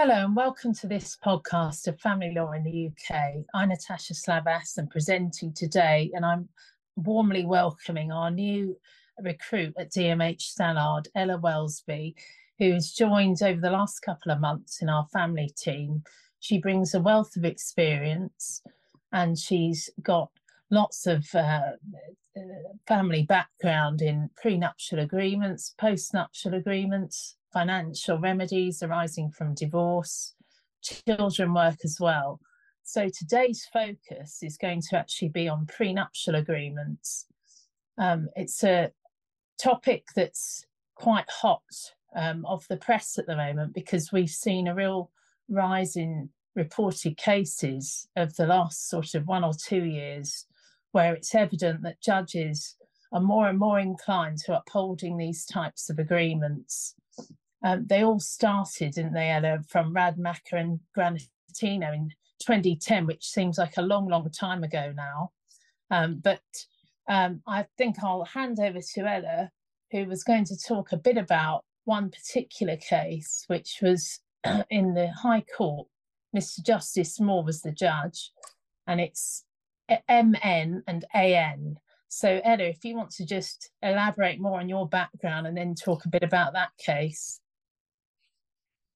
Hello, and welcome to this podcast of Family Law in the UK. I'm Natasha Slabas and presenting today, and I'm warmly welcoming our new recruit at DMH Stallard, Ella Welsby, who has joined over the last couple of months in our family team. She brings a wealth of experience and she's got lots of uh, family background in prenuptial agreements, postnuptial agreements, financial remedies arising from divorce, children work as well. So today's focus is going to actually be on prenuptial agreements. Um, it's a topic that's quite hot um, of the press at the moment because we've seen a real rise in reported cases of the last sort of one or two years where it's evident that judges are more and more inclined to upholding these types of agreements um, they all started, didn't they, Ella, from Radmacher and Granatino in 2010, which seems like a long, long time ago now. Um, but um, I think I'll hand over to Ella, who was going to talk a bit about one particular case, which was in the High Court. Mr. Justice Moor was the judge, and it's MN and AN. So, Ella, if you want to just elaborate more on your background and then talk a bit about that case.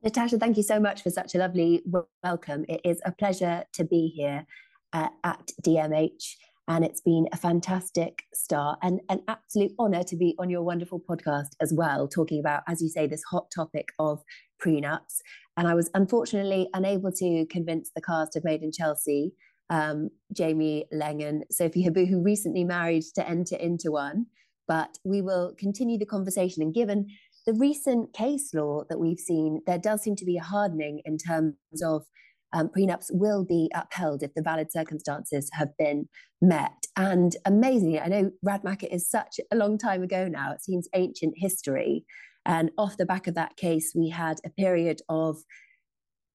Natasha, thank you so much for such a lovely welcome. It is a pleasure to be here uh, at DMH, and it's been a fantastic start and an absolute honour to be on your wonderful podcast as well, talking about, as you say, this hot topic of prenups. And I was unfortunately unable to convince the cast of Made in Chelsea, um, Jamie Laing, Sophie Habboo, who recently married, to enter into one. But we will continue the conversation. And given the recent case law that we've seen, there does seem to be a hardening in terms of um, prenups will be upheld if the valid circumstances have been met. And amazingly, I know Radmacher is such a long time ago now, it seems ancient history. And off the back of that case, we had a period of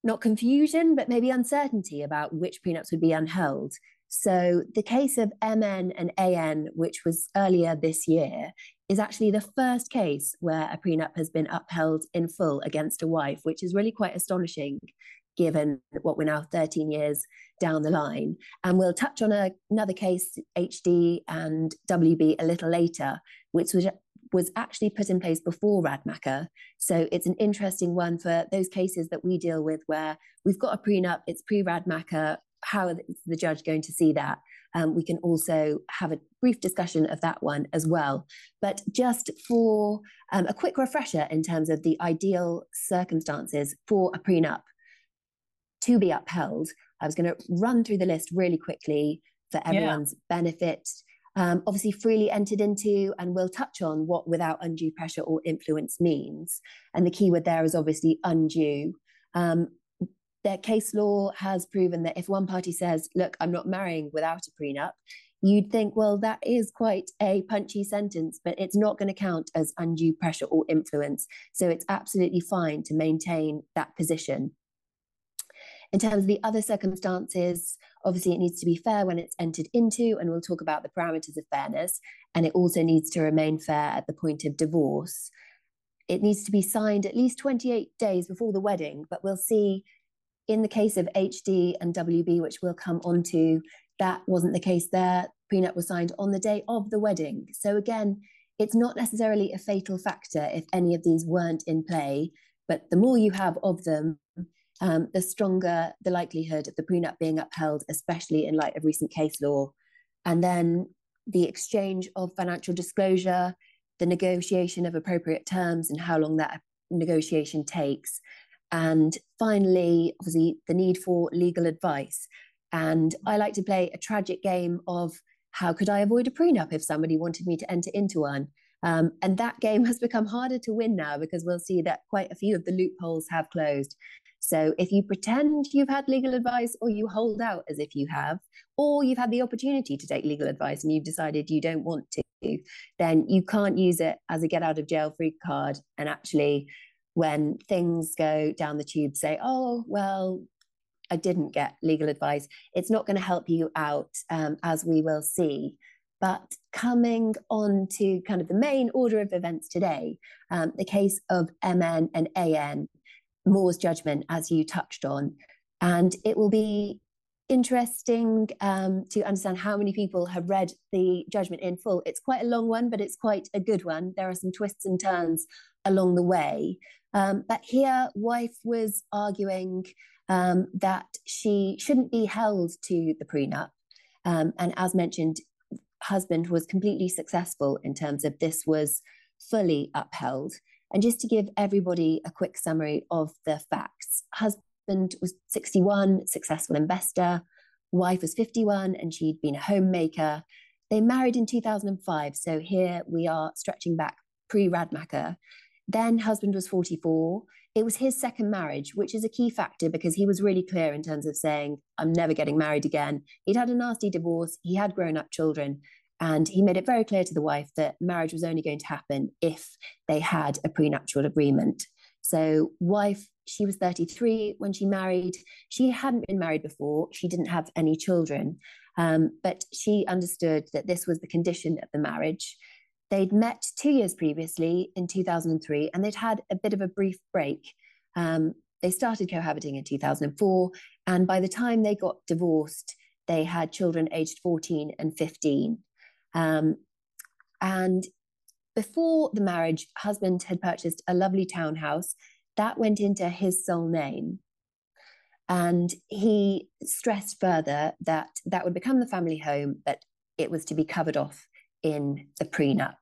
not confusion, but maybe uncertainty about which prenups would be unheld. So the case of MN and AN, which was earlier this year, is actually the first case where a prenup has been upheld in full against a wife, which is really quite astonishing given what we're now 13 years down the line. And we'll touch on a, another case, HD and WB, a little later, which was, was actually put in place before Radmacher. So it's an interesting one for those cases that we deal with where we've got a prenup, it's pre Radmacher. How is the judge going to see that? Um, we can also have a brief discussion of that one as well. But just for um, a quick refresher in terms of the ideal circumstances for a prenup to be upheld, I was going to run through the list really quickly for everyone's yeah. benefit. Um, obviously, freely entered into, and we'll touch on what without undue pressure or influence means. And the keyword there is obviously undue. Um, their case law has proven that if one party says, look, I'm not marrying without a prenup, you'd think, well, that is quite a punchy sentence, but it's not going to count as undue pressure or influence. So it's absolutely fine to maintain that position. In terms of the other circumstances, obviously it needs to be fair when it's entered into, and we'll talk about the parameters of fairness. And it also needs to remain fair at the point of divorce. It needs to be signed at least 28 days before the wedding, but we'll see in the case of HD and WB, which we'll come on to, that wasn't the case there. Prenup was signed on the day of the wedding. So again, it's not necessarily a fatal factor if any of these weren't in play, but the more you have of them, um, the stronger the likelihood of the prenup being upheld, especially in light of recent case law. And then the exchange of financial disclosure, the negotiation of appropriate terms, and how long that negotiation takes. And finally, obviously, the need for legal advice. And I like to play a tragic game of how could I avoid a prenup if somebody wanted me to enter into one? Um, and that game has become harder to win now because we'll see that quite a few of the loopholes have closed. So if you pretend you've had legal advice or you hold out as if you have, or you've had the opportunity to take legal advice and you've decided you don't want to, then you can't use it as a get out of jail free card and actually when things go down the tube, say, oh, well, I didn't get legal advice. It's not going to help you out, um, as we will see. But coming on to kind of the main order of events today, um, the case of MN and AN, Moor's judgment, as you touched on. And it will be interesting um, to understand how many people have read the judgment in full. It's quite a long one, but it's quite a good one. There are some twists and turns along the way. Um, but here, wife was arguing um, that she shouldn't be held to the prenup. Um, and as mentioned, husband was completely successful in terms of this was fully upheld. And just to give everybody a quick summary of the facts, husband was 61, successful investor. Wife was 51, and she'd been a homemaker. They married in 2005. So here we are stretching back pre Radmacher. Then husband was 44. It was his second marriage, which is a key factor because he was really clear in terms of saying, I'm never getting married again. He'd had a nasty divorce, he had grown up children, and he made it very clear to the wife that marriage was only going to happen if they had a prenuptial agreement. So, wife, she was 33 when she married. She hadn't been married before, she didn't have any children, um, but she understood that this was the condition of the marriage. They'd met two years previously in 2003, and they'd had a bit of a brief break. Um, they started cohabiting in 2004, and by the time they got divorced, they had children aged 14 and 15. Um, and before the marriage, husband had purchased a lovely townhouse that went into his sole name. And he stressed further that that would become the family home, but it was to be covered off in the prenup.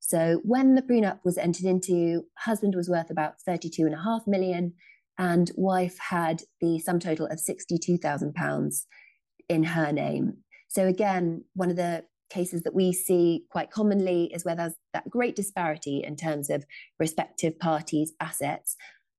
So when the prenup was entered into, husband was worth about 32 and a half million and wife had the sum total of 62,000 pounds in her name. So again, one of the cases that we see quite commonly is where there's that great disparity in terms of respective parties' assets,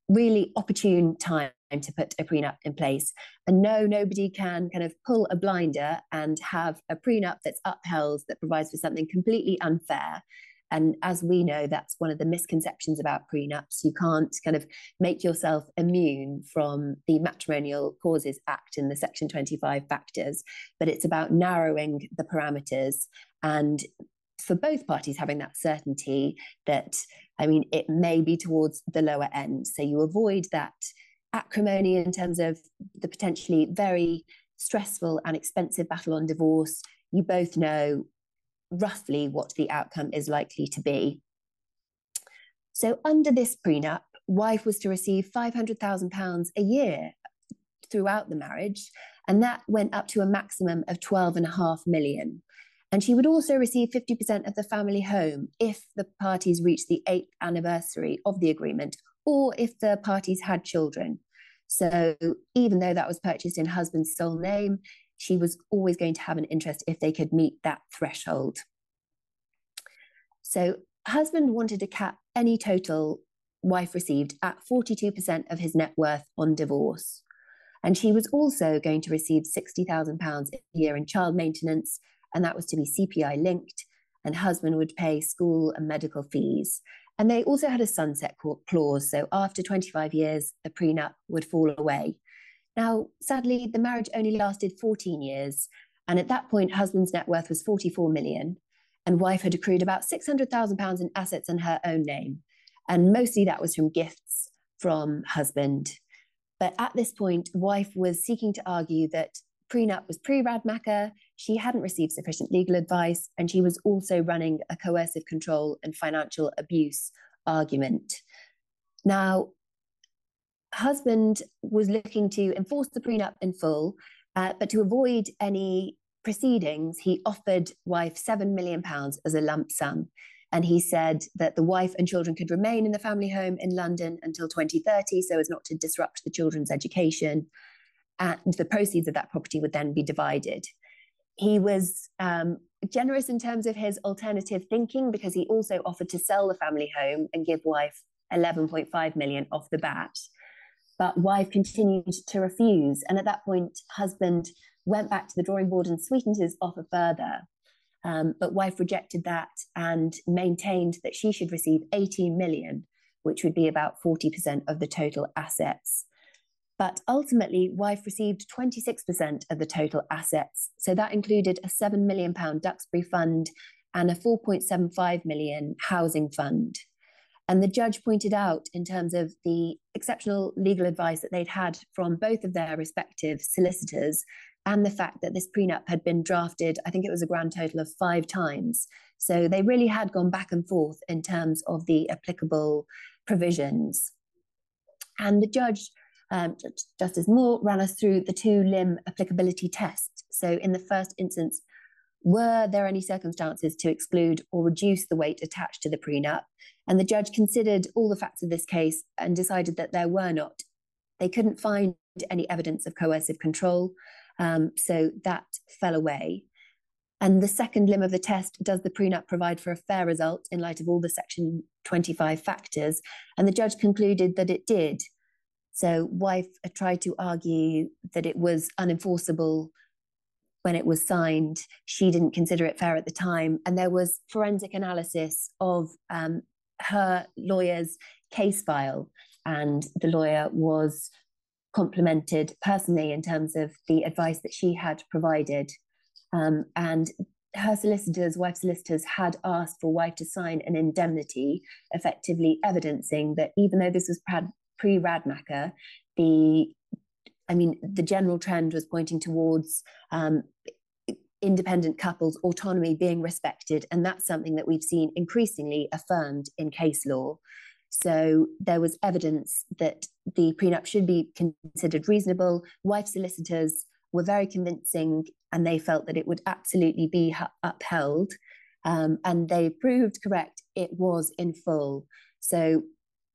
really opportune time to put a prenup in place. And no, nobody can kind of pull a blinder and have a prenup that's upheld that provides for something completely unfair. And as we know, that's one of the misconceptions about prenups. You can't kind of make yourself immune from the Matrimonial Causes Act and the Section 25 factors, but it's about narrowing the parameters and for both parties having that certainty that, I mean, it may be towards the lower end. So you avoid that acrimony in terms of the potentially very stressful and expensive battle on divorce. You both know roughly what the outcome is likely to be. So, under this prenup, wife was to receive £500,000 a year throughout the marriage, and that went up to a maximum of 12.5 million. And she would also receive 50% of the family home if the parties reached the eighth anniversary of the agreement or if the parties had children. So even though that was purchased in husband's sole name, she was always going to have an interest if they could meet that threshold. So husband wanted to cap any total wife received at 42% of his net worth on divorce. And she was also going to receive £60,000 a year in child maintenance, and that was to be CPI linked, and husband would pay school and medical fees. And they also had a sunset clause. So after 25 years, the prenup would fall away. Now, sadly, the marriage only lasted 14 years. And at that point, husband's net worth was 44 million, and wife had accrued about 600,000 pounds in assets in her own name. And mostly that was from gifts from husband. But at this point, wife was seeking to argue that prenup was pre Radmacher, she hadn't received sufficient legal advice, and she was also running a coercive control and financial abuse argument. Now, husband was looking to enforce the prenup in full, uh, but to avoid any proceedings, he offered wife seven million pounds as a lump sum. And he said that the wife and children could remain in the family home in London until 2030 so as not to disrupt the children's education. And the proceeds of that property would then be divided. He was um, generous in terms of his alternative thinking because he also offered to sell the family home and give wife 11.5 million off the bat. But wife continued to refuse. And at that point, husband went back to the drawing board and sweetened his offer further. Um, but wife rejected that and maintained that she should receive 18 million, which would be about 40% of the total assets. But ultimately, wife received 26% of the total assets. So that included a £7 million Duxbury fund and a 4.75 million housing fund. And the judge pointed out, in terms of the exceptional legal advice that they'd had from both of their respective solicitors, and the fact that this prenup had been drafted, I think it was a grand total of five times. So they really had gone back and forth in terms of the applicable provisions. And the judge, um, Justice Moor, ran us through the two limb applicability tests. So in the first instance, were there any circumstances to exclude or reduce the weight attached to the prenup? And the judge considered all the facts of this case and decided that there were not. They couldn't find any evidence of coercive control, um, so that fell away. And the second limb of the test does the prenup provide for a fair result in light of all the Section 25 factors? And the judge concluded that it did. So, wife tried to argue that it was unenforceable when it was signed. She didn't consider it fair at the time. And there was forensic analysis of um, her lawyer's case file. And the lawyer was complimented personally in terms of the advice that she had provided. Um, and her solicitors, wife solicitors, had asked for wife to sign an indemnity, effectively evidencing that even though this was pre Radmacher, the I mean, the general trend was pointing towards um, independent couples' autonomy being respected, and that's something that we've seen increasingly affirmed in case law. So there was evidence that the prenup should be considered reasonable. Wife solicitors were very convincing, and they felt that it would absolutely be upheld. Um, and they proved correct; it was in full. So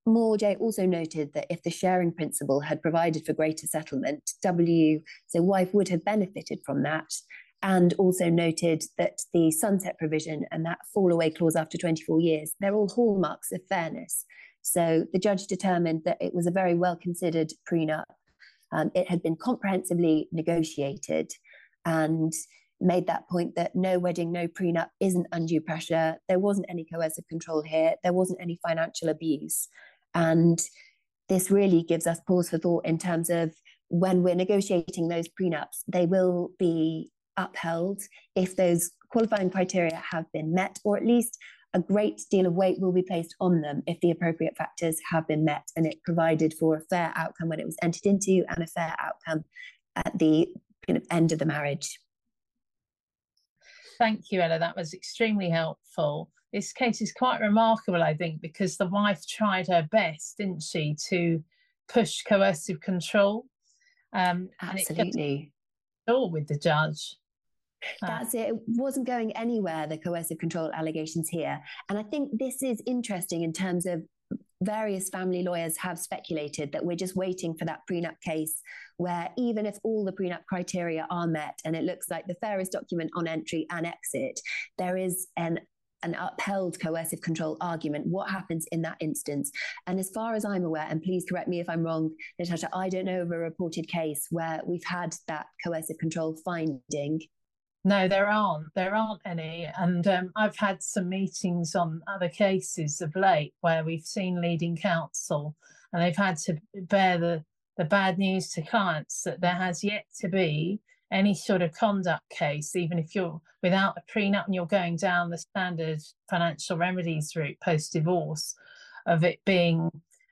Moor J also noted that if the sharing principle had provided for greater settlement, W, so wife would have benefited from that. And also noted that the sunset provision and that fall away clause after 24 years, they're all hallmarks of fairness. So the judge determined that it was a very well considered prenup. Um, it had been comprehensively negotiated and made that point that no wedding, no prenup isn't undue pressure. There wasn't any coercive control here. There wasn't any financial abuse. And this really gives us pause for thought in terms of when we're negotiating those prenups, they will be upheld if those qualifying criteria have been met, or at least a great deal of weight will be placed on them if the appropriate factors have been met and it provided for a fair outcome when it was entered into and a fair outcome at the kind of end of the marriage. Thank you, Ella. That was extremely helpful this case is quite remarkable, I think, because the wife tried her best, didn't she, to push coercive control. Um, Absolutely. all with the judge. Uh, That's it. It wasn't going anywhere, the coercive control allegations here. And I think this is interesting in terms of various family lawyers have speculated that we're just waiting for that prenup case where even if all the prenup criteria are met and it looks like the fairest document on entry and exit, there is an an upheld coercive control argument, what happens in that instance? And as far as I'm aware, and please correct me if I'm wrong, Natasha, I don't know of a reported case where we've had that coercive control finding. No, there aren't. There aren't any. And um, I've had some meetings on other cases of late where we've seen leading counsel and they've had to bear the, the bad news to clients that there has yet to be any sort of conduct case, even if you're without a prenup and you're going down the standard financial remedies route post divorce, of it being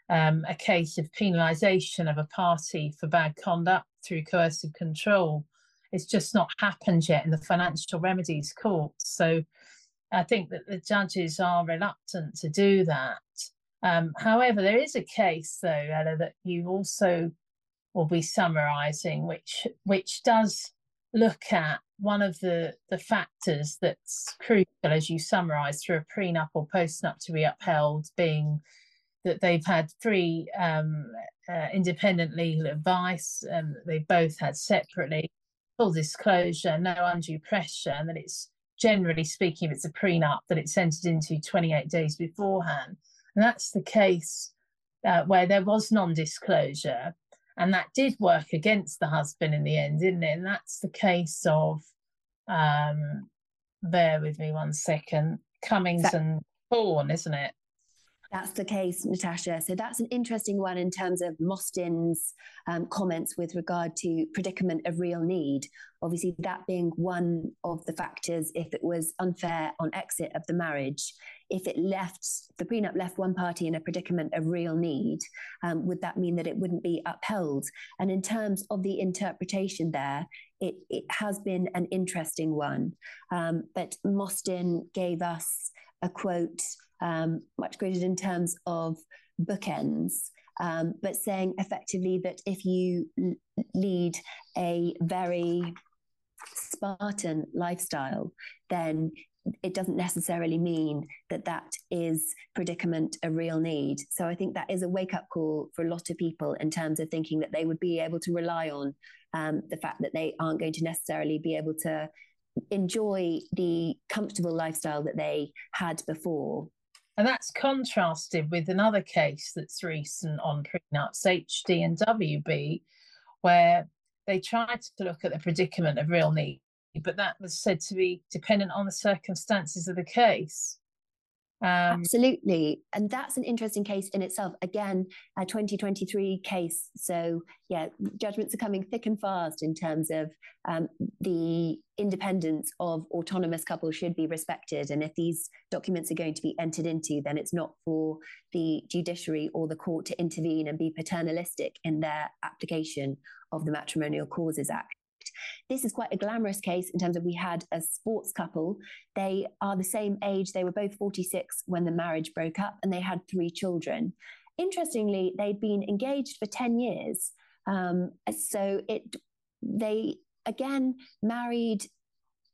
um, a case of penalisation of a party for bad conduct through coercive control. It's just not happened yet in the financial remedies courts. So I think that the judges are reluctant to do that. Um, however, there is a case, though, Ella, that you also will be summarising, which which does look at one of the the factors that's crucial as you summarise through a prenup or postnup to be upheld, being that they've had three um, uh, independent legal advice, and they both had separately full disclosure, no undue pressure, and that it's generally speaking, if it's a prenup, that it's entered into 28 days beforehand. And that's the case uh, where there was non disclosure and that did work against the husband in the end, didn't it? And that's the case of, um, bear with me one second, Cummings that, and Fawn, isn't it? That's the case, Natasha. So that's an interesting one in terms of Mostyn's um, comments with regard to predicament of real need. Obviously, that being one of the factors if it was unfair on exit of the marriage. If it left, the prenup left one party in a predicament of real need, um, would that mean that it wouldn't be upheld? And in terms of the interpretation there, it, it has been an interesting one. Um, but Mostyn gave us a quote um, much greater in terms of bookends, um, but saying effectively that if you lead a very Spartan lifestyle, then it doesn't necessarily mean that that is predicament a real need. So I think that is a wake up call for a lot of people in terms of thinking that they would be able to rely on um, the fact that they aren't going to necessarily be able to enjoy the comfortable lifestyle that they had before. And that's contrasted with another case that's recent on prenups, HD and WB, where they tried to look at the predicament of real need, but that was said to be dependent on the circumstances of the case. Um, Absolutely. And that's an interesting case in itself. Again, a 2023 case. So, yeah, judgments are coming thick and fast in terms of um, the independence of autonomous couples should be respected. And if these documents are going to be entered into, then it's not for the judiciary or the court to intervene and be paternalistic in their application of the Matrimonial Causes Act. This is quite a glamorous case in terms of we had a sports couple. They are the same age. They were both 46 when the marriage broke up and they had three children. Interestingly, they'd been engaged for 10 years. Um, so it they again married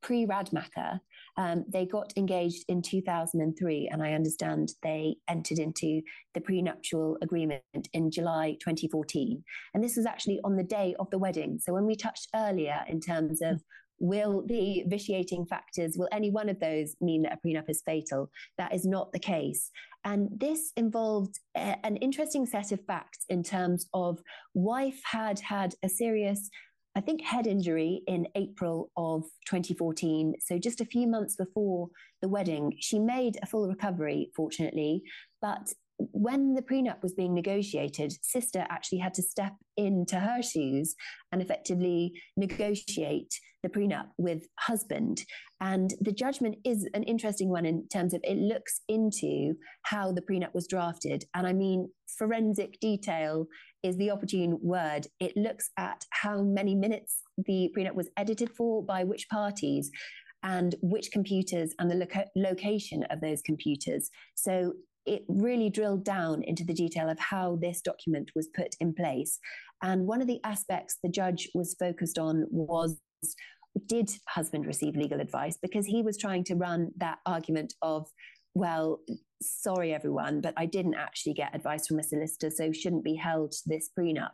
pre Radmacher. Um, they got engaged in 2003, and I understand they entered into the prenuptial agreement in July 2014. And this was actually on the day of the wedding. So when we touched earlier in terms of will the vitiating factors, will any one of those mean that a prenup is fatal? That is not the case. And this involved a, an interesting set of facts in terms of wife had had a serious I think, head injury in April of 2014. So just a few months before the wedding, she made a full recovery, fortunately. But when the prenup was being negotiated, sister actually had to step into her shoes and effectively negotiate the prenup with husband. And the judgment is an interesting one in terms of it looks into how the prenup was drafted. And I mean, forensic detail is the opportune word. It looks at how many minutes the prenup was edited for by which parties and which computers and the loca- location of those computers. So it really drilled down into the detail of how this document was put in place. And one of the aspects the judge was focused on was did husband receive legal advice? Because he was trying to run that argument of, well, sorry, everyone, but I didn't actually get advice from a solicitor, so shouldn't be held to this prenup.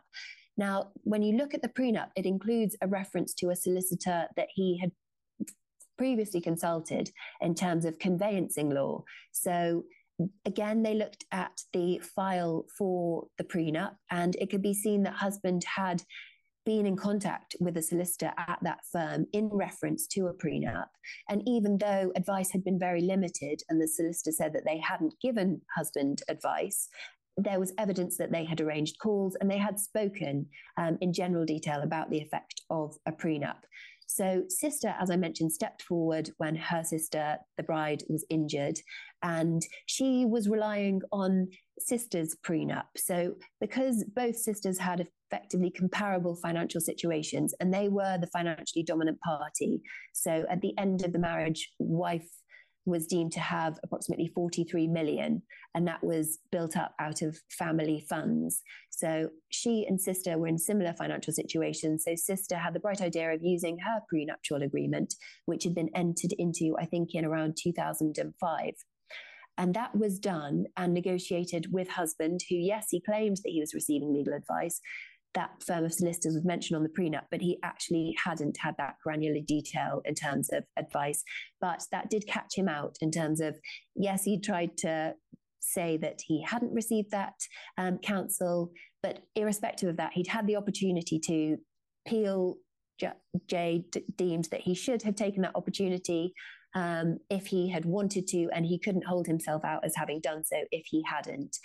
Now, when you look at the prenup, it includes a reference to a solicitor that he had previously consulted in terms of conveyancing law. So again, they looked at the file for the prenup, and it could be seen that husband had been in contact with a solicitor at that firm in reference to a prenup. And even though advice had been very limited and the solicitor said that they hadn't given husband advice, there was evidence that they had arranged calls and they had spoken um, in general detail about the effect of a prenup. So, sister, as I mentioned, stepped forward when her sister, the bride, was injured, and she was relying on sister's prenup. So, because both sisters had effectively comparable financial situations and they were the financially dominant party, so at the end of the marriage, wife was deemed to have approximately 43 million, and that was built up out of family funds. So she and sister were in similar financial situations. So sister had the bright idea of using her prenuptial agreement, which had been entered into, I think, in around 2005. And that was done and negotiated with husband, who, yes, he claimed that he was receiving legal advice, that firm of solicitors was mentioned on the prenup, but he actually hadn't had that granular detail in terms of advice. But that did catch him out in terms of, yes, he tried to say that he hadn't received that um, counsel, but irrespective of that, he'd had the opportunity to Peel. J deemed that he should have taken that opportunity um, if he had wanted to, and he couldn't hold himself out as having done so if he hadn't.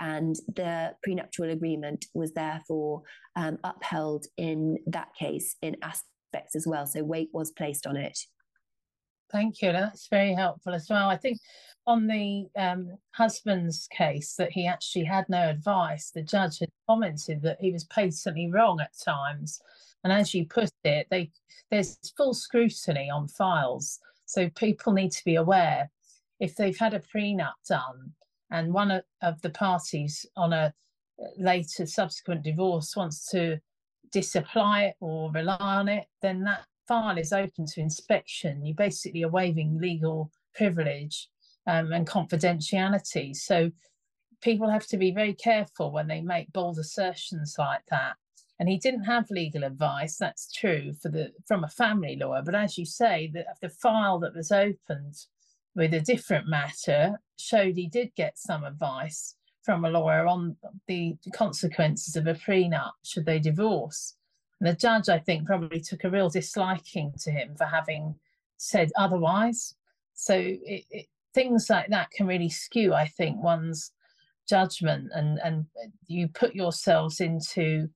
And the prenuptial agreement was therefore um, upheld in that case in aspects as well. So weight was placed on it. Thank you. That's very helpful as well. I think on the um, husband's case that he actually had no advice, the judge had commented that he was patently wrong at times. And as you put it, they there's full scrutiny on files. So people need to be aware if they've had a prenup done and one of, the parties on a later subsequent divorce wants to disapply it or rely on it, then that file is open to inspection. You basically are waiving legal privilege um, and confidentiality. So people have to be very careful when they make bold assertions like that. And he didn't have legal advice. That's true for the from a family lawyer. But as you say, the, the file that was opened with a different matter showed he did get some advice from a lawyer on the consequences of a prenup should they divorce. And the judge, I think, probably took a real disliking to him for having said otherwise. So it, it, things like that can really skew, I think, one's judgment, and and you put yourselves into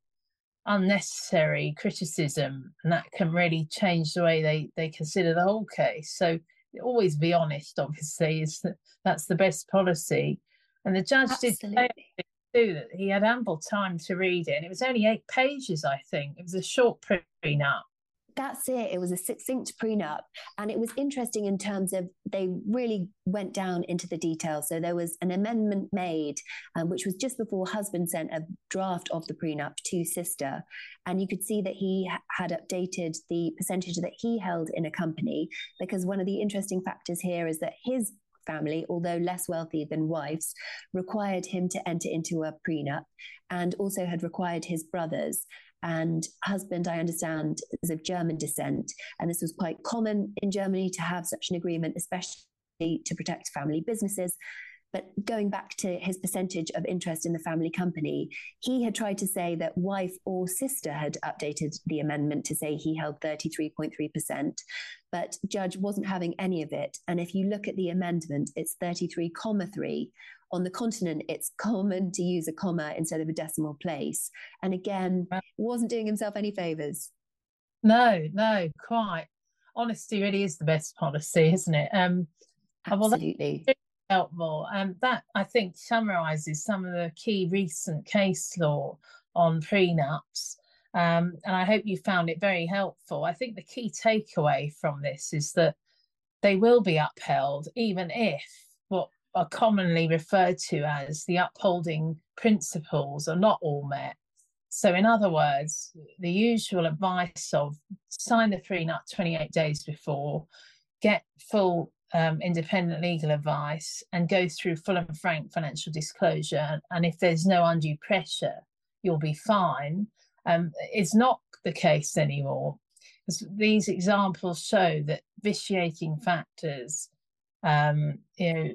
unnecessary criticism, and that can really change the way they they consider the whole case. So always be honest. Obviously, is that that's the best policy. And the judge Absolutely. did say too that he had ample time to read it, and it was only eight pages, I think. It was a short prenup. That's it. It was a succinct prenup. And it was interesting in terms of they really went down into the details. So there was an amendment made, um, which was just before husband sent a draft of the prenup to sister. And you could see that he had updated the percentage that he held in a company, because one of the interesting factors here is that his family, although less wealthy than wife's, required him to enter into a prenup and also had required his brothers and husband, I understand, is of German descent. And this was quite common in Germany to have such an agreement, especially to protect family businesses. But going back to his percentage of interest in the family company, he had tried to say that wife or sister had updated the amendment to say he held 33.3%, but judge wasn't having any of it. And if you look at the amendment, it's 33,3. On the continent, it's common to use a comma instead of a decimal place. And again, wasn't doing himself any favors. No, no, quite. Honesty really is the best policy, isn't it? Um, Absolutely. Well, helpful. Um, that I think summarizes some of the key recent case law on prenups. Um, and I hope you found it very helpful. I think the key takeaway from this is that they will be upheld, even if what are commonly referred to as the upholding principles are not all met. So, in other words, the usual advice of sign the prenup 28 days before, get full um, independent legal advice and go through full and frank financial disclosure. And if there's no undue pressure, you'll be fine. Um, it's not the case anymore. These examples show that vitiating factors, um, you know,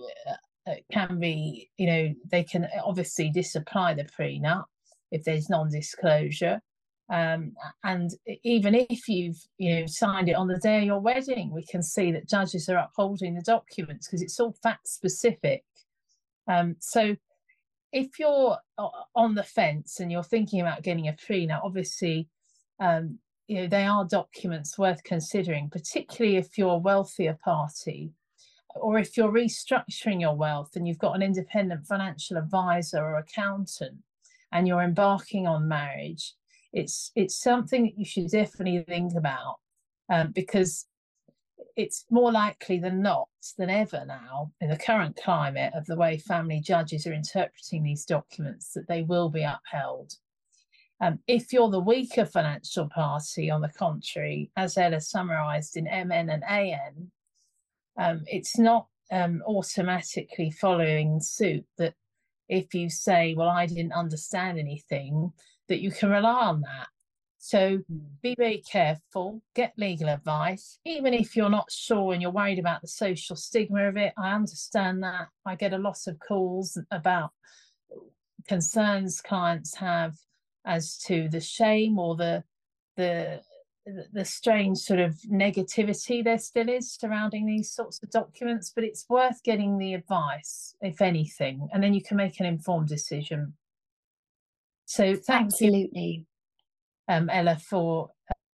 can be, you know, they can obviously disapply the prenup if there's non-disclosure. Um, and even if you've you know signed it on the day of your wedding, we can see that judges are upholding the documents because it's all fact specific. Um, so if you're on the fence and you're thinking about getting a prenup, obviously, um, you know they are documents worth considering, particularly if you're a wealthier party, or if you're restructuring your wealth and you've got an independent financial advisor or accountant, and you're embarking on marriage it's it's something that you should definitely think about um, because it's more likely than not than ever now in the current climate of the way family judges are interpreting these documents that they will be upheld. Um, if you're the weaker financial party, on the contrary, as Ella summarised in MN and AN, um, it's not um, automatically following suit that if you say, Well, I didn't understand anything, that you can rely on that. So hmm. be very careful, get legal advice, even if you're not sure and you're worried about the social stigma of it. I understand that. I get a lot of calls about concerns clients have as to the shame or the the the strange sort of negativity there still is surrounding these sorts of documents, but it's worth getting the advice, if anything, and then you can make an informed decision. So thank Absolutely. you, um, Ella, for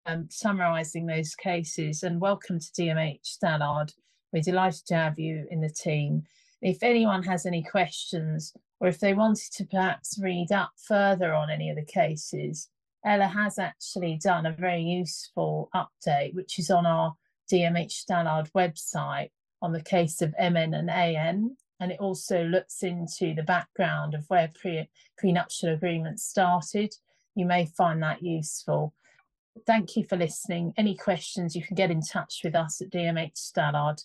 um, summarising those cases, and welcome to DMH Stallard. We're delighted to have you in the team. If anyone has any questions, or if they wanted to perhaps read up further on any of the cases, Ella has actually done a very useful update, which is on our DMH Stallard website on the case of MN and AN. And it also looks into the background of where pre, prenuptial agreements started. You may find that useful. Thank you for listening. Any questions, you can get in touch with us at DMH Stallard.